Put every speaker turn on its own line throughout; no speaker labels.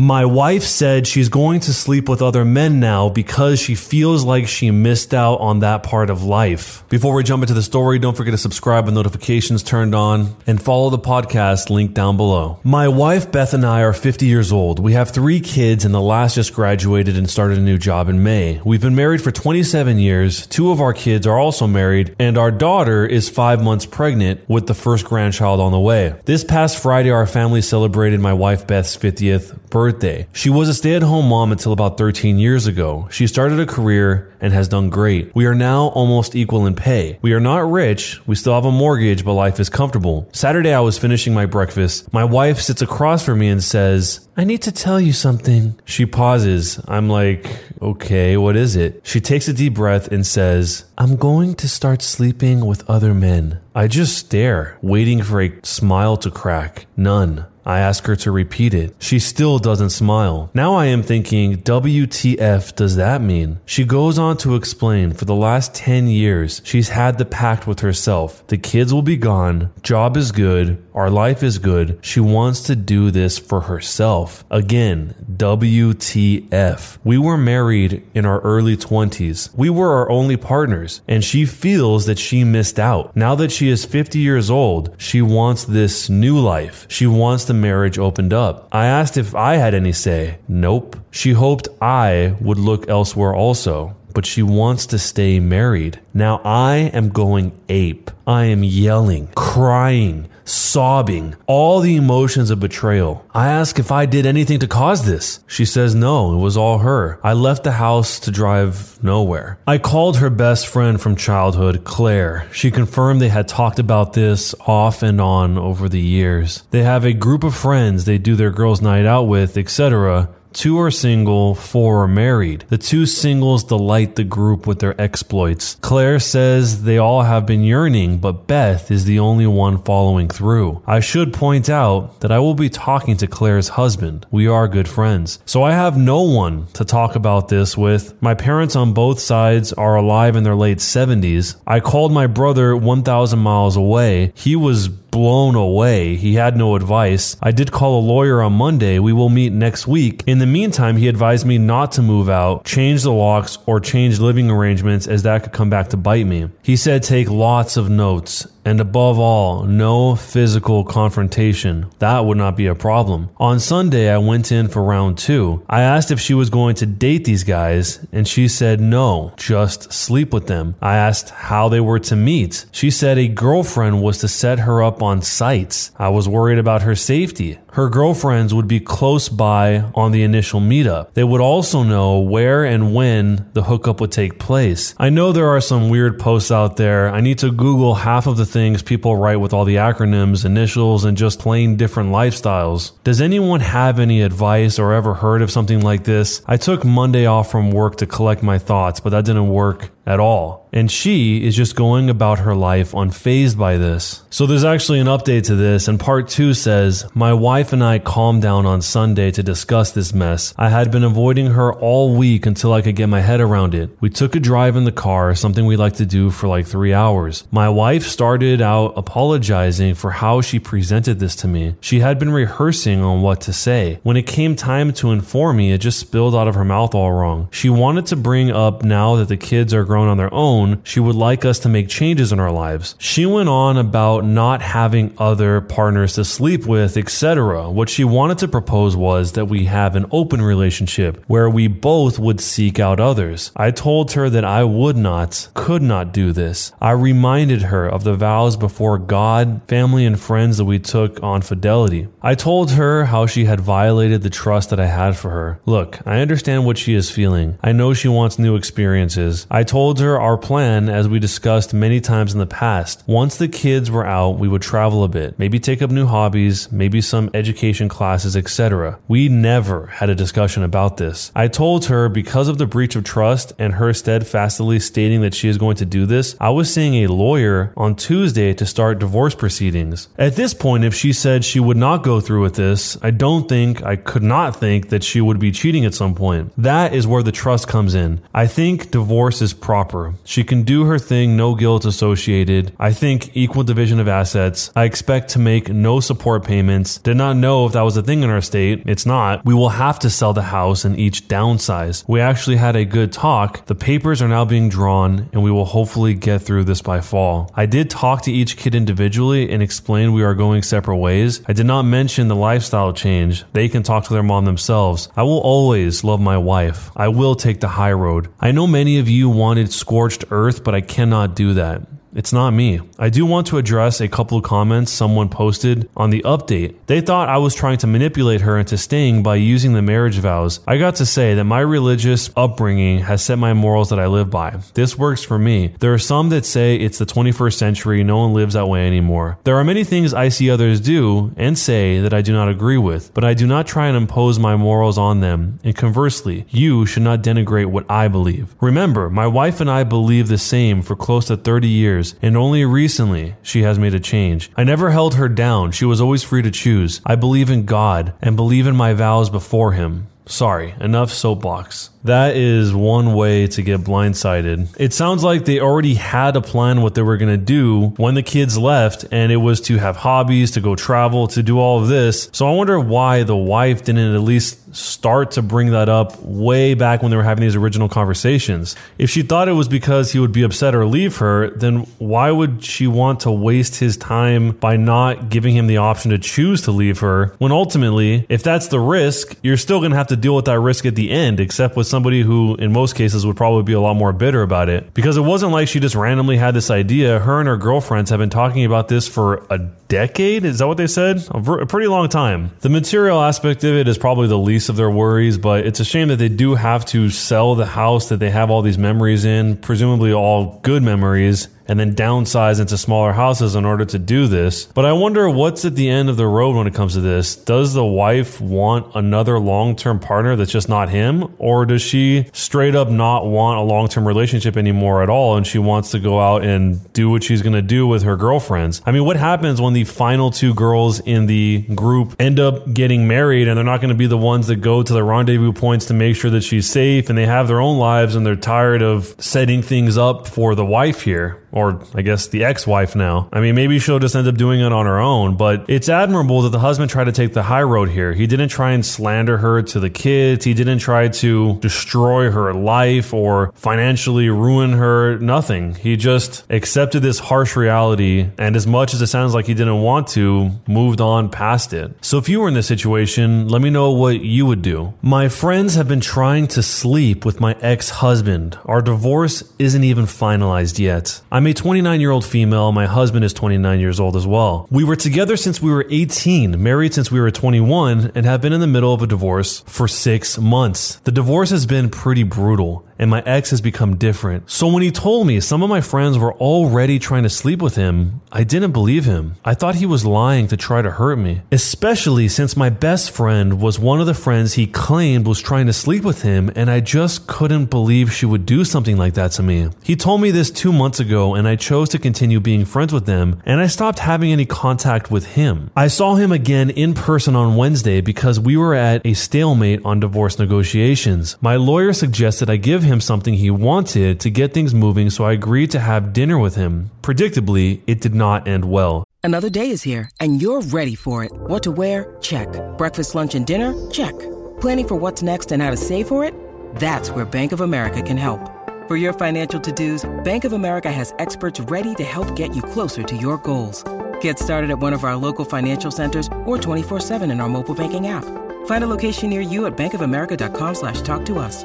My wife said she's going to sleep with other men now because she feels like she missed out on that part of life. Before we jump into the story, don't forget to subscribe with notifications turned on and follow the podcast link down below. My wife Beth and I are 50 years old. We have three kids and the last just graduated and started a new job in May. We've been married for 27 years. Two of our kids are also married and our daughter is five months pregnant with the first grandchild on the way. This past Friday, our family celebrated my wife Beth's 50th birthday. She was a stay at home mom until about 13 years ago. She started a career and has done great. We are now almost equal in pay. We are not rich, we still have a mortgage, but life is comfortable. Saturday, I was finishing my breakfast. My wife sits across from me and says, I need to tell you something. She pauses. I'm like, okay, what is it? She takes a deep breath and says, I'm going to start sleeping with other men. I just stare, waiting for a smile to crack. None. I ask her to repeat it. She still doesn't smile. Now I am thinking, WTF does that mean? She goes on to explain for the last 10 years, she's had the pact with herself. The kids will be gone, job is good, our life is good. She wants to do this for herself. Again, WTF. We were married in our early 20s. We were our only partners, and she feels that she missed out. Now that she is 50 years old, she wants this new life. She wants the marriage opened up. I asked if I had any say. Nope. She hoped I would look elsewhere also but she wants to stay married. Now I am going ape. I am yelling, crying, sobbing, all the emotions of betrayal. I ask if I did anything to cause this. She says no, it was all her. I left the house to drive nowhere. I called her best friend from childhood, Claire. She confirmed they had talked about this off and on over the years. They have a group of friends they do their girls' night out with, etc. Two are single, four are married. The two singles delight the group with their exploits. Claire says they all have been yearning, but Beth is the only one following through. I should point out that I will be talking to Claire's husband. We are good friends. So I have no one to talk about this with. My parents on both sides are alive in their late 70s. I called my brother 1,000 miles away. He was blown away. He had no advice. I did call a lawyer on Monday. We will meet next week. In the meantime, he advised me not to move out, change the locks, or change living arrangements as that could come back to bite me. He said take lots of notes and above all, no physical confrontation. That would not be a problem. On Sunday, I went in for round two. I asked if she was going to date these guys, and she said no, just sleep with them. I asked how they were to meet. She said a girlfriend was to set her up on sites. I was worried about her safety. Her girlfriends would be close by on the initial meetup. They would also know where and when the hookup would take place. I know there are some weird posts out there. I need to Google half of the things people write with all the acronyms, initials, and just plain different lifestyles. Does anyone have any advice or ever heard of something like this? I took Monday off from work to collect my thoughts, but that didn't work at all. And she is just going about her life unfazed by this. So there's actually an update to this, and part two says, My wife and I calmed down on Sunday to discuss this mess. I had been avoiding her all week until I could get my head around it. We took a drive in the car, something we like to do for like three hours. My wife started out apologizing for how she presented this to me. She had been rehearsing on what to say. When it came time to inform me, it just spilled out of her mouth all wrong. She wanted to bring up now that the kids are grown on their own, she would like us to make changes in our lives. She went on about not having other partners to sleep with, etc. What she wanted to propose was that we have an open relationship where we both would seek out others. I told her that I would not, could not do this. I reminded her of the vows before God, family, and friends that we took on fidelity. I told her how she had violated the trust that I had for her. Look, I understand what she is feeling. I know she wants new experiences. I told her our plan, as we discussed many times in the past. Once the kids were out, we would travel a bit, maybe take up new hobbies, maybe some education classes, etc. We never had a discussion about this. I told her because of the breach of trust and her steadfastly stating that she is going to do this, I was seeing a lawyer on Tuesday to start divorce proceedings. At this point, if she said she would not go through with this, I don't think, I could not think that she would be cheating at some point. That is where the trust comes in. I think divorce is proper. She can do her thing, no guilt associated. I think equal division of assets. I expect to make no support payments. Did not know if that was a thing in our state. It's not. We will have to sell the house and each downsize. We actually had a good talk. The papers are now being drawn and we will hopefully get through this by fall. I did talk to each kid individually and explain we are going separate ways. I did not mention the lifestyle change. They can talk to their mom themselves. I will always love my wife. I will take the high road. I know many of you wanted scorched earth, but I cannot do that. It's not me. I do want to address a couple of comments someone posted on the update. They thought I was trying to manipulate her into staying by using the marriage vows. I got to say that my religious upbringing has set my morals that I live by. This works for me. There are some that say it's the 21st century, no one lives that way anymore. There are many things I see others do and say that I do not agree with, but I do not try and impose my morals on them. And conversely, you should not denigrate what I believe. Remember, my wife and I believe the same for close to 30 years years, and only recently she has made a change. I never held her down. She was always free to choose. I believe in God and believe in my vows before Him. Sorry, enough soapbox. That is one way to get blindsided. It sounds like they already had a plan what they were going to do when the kids left, and it was to have hobbies, to go travel, to do all of this. So I wonder why the wife didn't at least start to bring that up way back when they were having these original conversations. If she thought it was because he would be upset or leave her, then why would she want to waste his time by not giving him the option to choose to leave her when ultimately, if that's the risk, you're still going to have to deal with that risk at the end, except with somebody who, in most cases, would probably be a lot more bitter about it. Because it wasn't like she just randomly had this idea. Her and her girlfriends have been talking about this for a decade. Is that what they said? A, ver- a pretty long time. The material aspect of it is probably the least of their worries, but it's a shame that they do have to sell the house that they have all these memories in, presumably all good memories and then downsize into smaller houses in order to do this. But I wonder what's at the end of the road when it comes to this. Does the wife want another long term partner that's just not him? Or does she straight up not want a long term relationship anymore at all and she wants to go out and do what she's going to do with her girlfriends? I mean, what happens when the final two girls in the group end up getting married and they're not going to be the ones that go to the rendezvous points to make sure that she's safe and they have their own lives and they're tired of setting things up for the wife here? Or I guess the ex wife now. I mean, maybe she'll just end up doing it on her own, but it's admirable that the husband tried to take the high road here. He didn't try and slander her to the kids, he didn't try to destroy her life or financially ruin her, nothing. He just accepted this harsh reality, and as much as it sounds like he didn't want to, moved on past it. So if you were in this situation, let me know what you would do. My friends have been trying to sleep with my ex husband. Our divorce isn't even finalized yet. I'm a 29 year old female. My husband is 29 years old as well. We were together since we were 18, married since we were 21, and have been in the middle of a divorce for six months. The divorce has been pretty brutal and my ex has become different. So when he told me some of my friends were already trying to sleep with him, I didn't believe him. I thought he was lying to try to hurt me, especially since my best friend was one of the friends he claimed was trying to sleep with him, and I just couldn't believe she would do something like that to me. He told me this two months ago, and I chose to continue being friends with them, and I stopped having any contact with him. I saw him again in person on Wednesday because we were at a stalemate on divorce negotiations. My lawyer suggested I give him something he wanted to get things moving, so I agreed to have dinner with him. Predictably, it did not end well.
Another day is here, and you're ready for it. What to wear? Check. Breakfast, lunch, and dinner? Check. Planning for what's next and how to save for it? That's where Bank of America can help. For your financial to dos, Bank of America has experts ready to help get you closer to your goals. Get started at one of our local financial centers or 24 7 in our mobile banking app. Find a location near you at bankofamerica.com slash talk to us.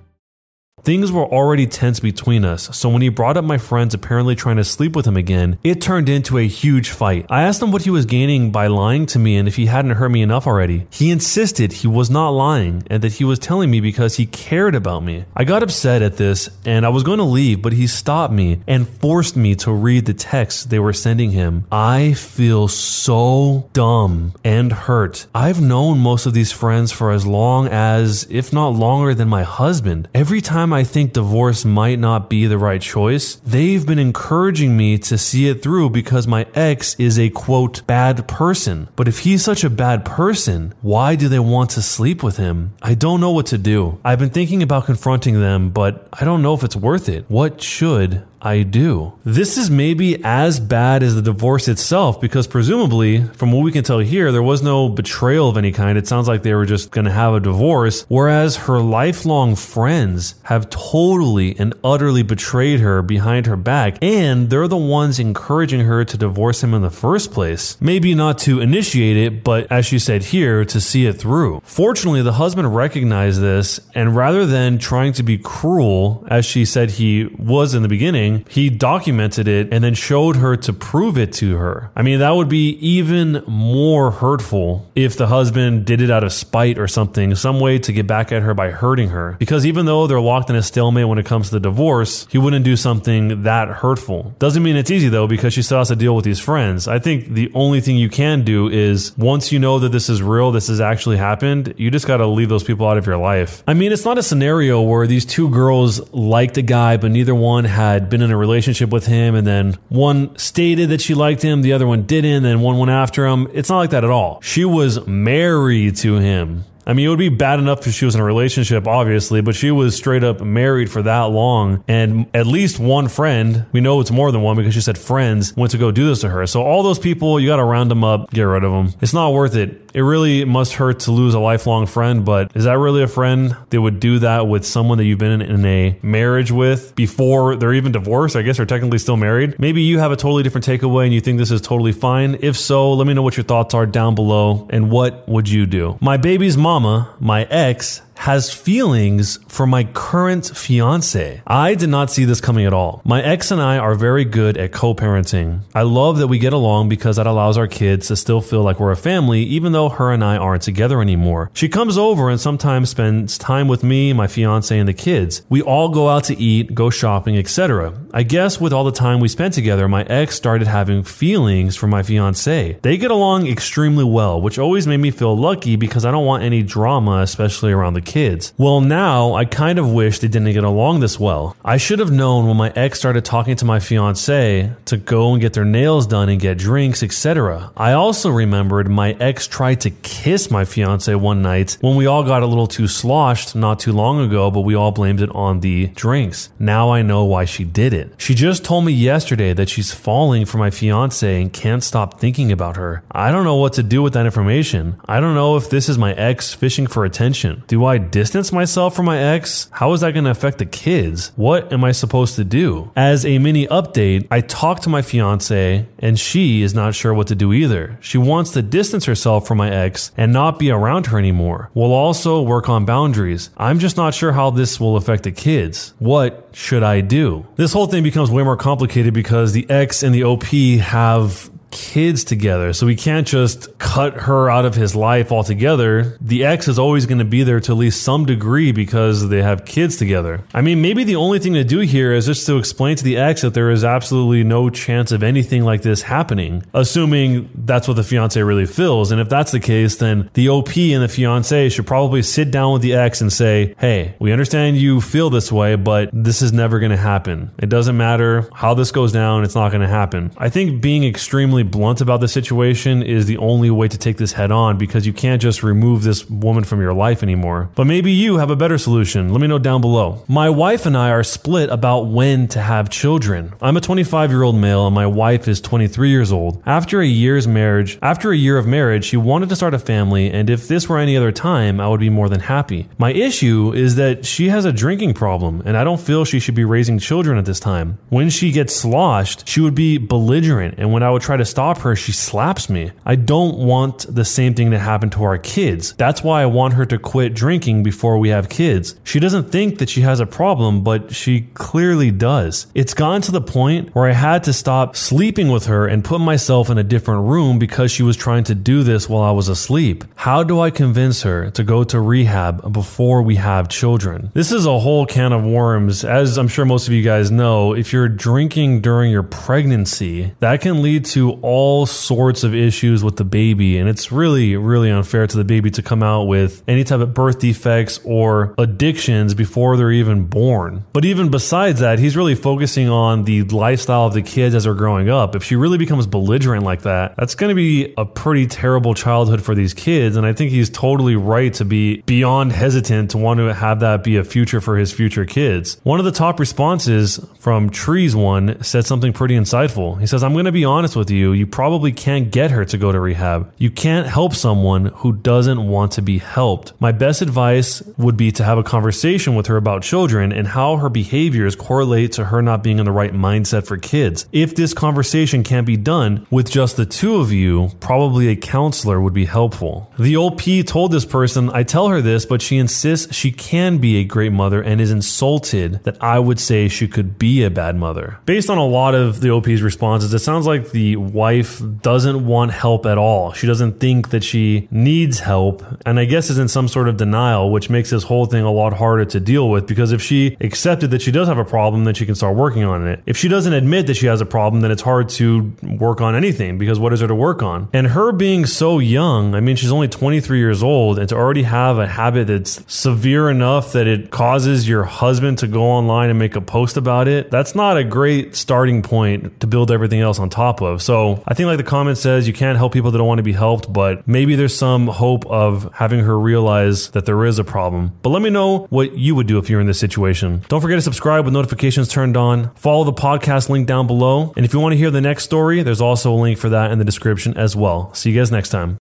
Things were already tense between us, so when he brought up my friends apparently trying to sleep with him again, it turned into a huge fight. I asked him what he was gaining by lying to me and if he hadn't hurt me enough already. He insisted he was not lying and that he was telling me because he cared about me. I got upset at this and I was going to leave, but he stopped me and forced me to read the texts they were sending him. I feel so dumb and hurt. I've known most of these friends for as long as, if not longer than my husband. Every time I think divorce might not be the right choice, they've been encouraging me to see it through because my ex is a quote bad person. But if he's such a bad person, why do they want to sleep with him? I don't know what to do. I've been thinking about confronting them, but I don't know if it's worth it. What should I do. This is maybe as bad as the divorce itself because presumably, from what we can tell here, there was no betrayal of any kind. It sounds like they were just going to have a divorce, whereas her lifelong friends have totally and utterly betrayed her behind her back, and they're the ones encouraging her to divorce him in the first place. Maybe not to initiate it, but as she said here, to see it through. Fortunately, the husband recognized this, and rather than trying to be cruel, as she said he was in the beginning, he documented it and then showed her to prove it to her. I mean, that would be even more hurtful if the husband did it out of spite or something, some way to get back at her by hurting her. Because even though they're locked in a stalemate when it comes to the divorce, he wouldn't do something that hurtful. Doesn't mean it's easy though, because she still has to deal with these friends. I think the only thing you can do is once you know that this is real, this has actually happened, you just got to leave those people out of your life. I mean, it's not a scenario where these two girls liked a guy, but neither one had been in a relationship with him, and then one stated that she liked him, the other one didn't, and one went after him. It's not like that at all. She was married to him. I mean, it would be bad enough if she was in a relationship, obviously, but she was straight up married for that long. And at least one friend, we know it's more than one because she said friends, went to go do this to her. So all those people, you got to round them up, get rid of them. It's not worth it. It really must hurt to lose a lifelong friend, but is that really a friend that would do that with someone that you've been in, a marriage with before they're even divorced? I guess they're technically still married. Maybe you have a totally different takeaway and you think this is totally fine. If so, let me know what your thoughts are down below and what would you do? My baby's mama, my ex, has feelings for my current fiance. I did not see this coming at all. My ex and I are very good at co parenting. I love that we get along because that allows our kids to still feel like we're a family, even though her and I aren't together anymore. She comes over and sometimes spends time with me, my fiance, and the kids. We all go out to eat, go shopping, etc. I guess with all the time we spent together, my ex started having feelings for my fiance. They get along extremely well, which always made me feel lucky because I don't want any drama, especially around the kids. Well, now I kind of wish they didn't get along this well. I should have known when my ex started talking to my fiance to go and get their nails done and get drinks, etc. I also remembered my ex tried to kiss my fiance one night when we all got a little too sloshed not too long ago, but we all blamed it on the drinks. Now I know why she did it. She just told me yesterday that she's falling for my fiance and can't stop thinking about her. I don't know what to do with that information. I don't know if this is my ex fishing for attention. Do I distance myself from my ex? How is that going to affect the kids? What am I supposed to do? As a mini update, I talked to my fiance and she is not sure what to do either. She wants to distance herself from my ex and not be around her anymore. We'll also work on boundaries. I'm just not sure how this will affect the kids. What should I do? This whole thing becomes way more complicated because the ex and the OP have kids together. So we can't just cut her out of his life altogether. The ex is always going to be there to at least some degree because they have kids together. I mean, maybe the only thing to do here is just to explain to the ex that there is absolutely no chance of anything like this happening, assuming that's what the fiance really feels. And if that's the case, then the OP and the fiance should probably sit down with the ex and say, Hey, we understand you feel this way, but this is never going to happen. It doesn't matter how this goes down. It's not going to happen. I think being extremely blunt about the situation is the only way to take this head on because you can't just remove this woman from your life anymore. But maybe you have a better solution. Let me know down below. My wife and I are split about when to have children. I'm a 25 year old male and my wife is 23 years old. After a year's marriage, after a year of marriage, she wanted to start a family, and if this were any other time, I would be more than happy. My issue is that she has a drinking problem, and I don't feel she should be raising children at this time. When she gets sloshed, she would be belligerent, and when I would try to stop her, she slaps me. I don't want the same thing to happen to our kids. That's why I want her to quit drinking before we have kids. She doesn't think that she has a problem, but she clearly does. It's gotten to the point where I had to stop sleeping with her and put myself in a different room because she was trying to do this while I was asleep. How do I convince her to go to rehab before we have children? This is a whole can of worms. As I'm sure most of you guys know, if you're drinking during your pregnancy, that can lead to all sorts of issues with the baby. And it's really, really unfair to the baby to come out with any type of birth defects or addictions before they're even born. But even besides that, he's really focusing on the lifestyle of the kids as they're growing up. If she really becomes belligerent like that, that's going to be a pretty terrible childhood for these kids. And I think he's totally right to be beyond hesitant to want to have that be a future for his future kids. One of the top responses from Trees One said something pretty insightful. He says, I'm going to be honest with you. You probably can't get her to go to rehab. You can't help someone who doesn't want to be helped. My best advice would be to have a conversation with her about children and how her behaviors correlate to her not being in the right mindset for kids. If this conversation can't be done with just the two of you, probably a counselor would be helpful. The OP told this person, I tell her this, but she insists she can be a great mother and is insulted that I would say she could be a bad mother. Based on a lot of the OP's responses, it sounds like the wife doesn't want help at all. She doesn't think that she needs help, and I guess is in some sort of denial, which makes this whole thing a lot harder to deal with because if she accepted that she does have a problem, then she can start working on it. If she doesn't admit that she has a problem, then it's hard to work on anything because what is there to work on? And her being so young, I mean, she's only 23 years old, and to already have a habit that's severe enough that it causes your husband to go online and make a post about it, that's not a great starting point to build everything else on top of. I think, like the comment says, you can't help people that don't want to be helped, but maybe there's some hope of having her realize that there is a problem. But let me know what you would do if you're in this situation. Don't forget to subscribe with notifications turned on. Follow the podcast link down below. And if you want to hear the next story, there's also a link for that in the description as well. See you guys next time.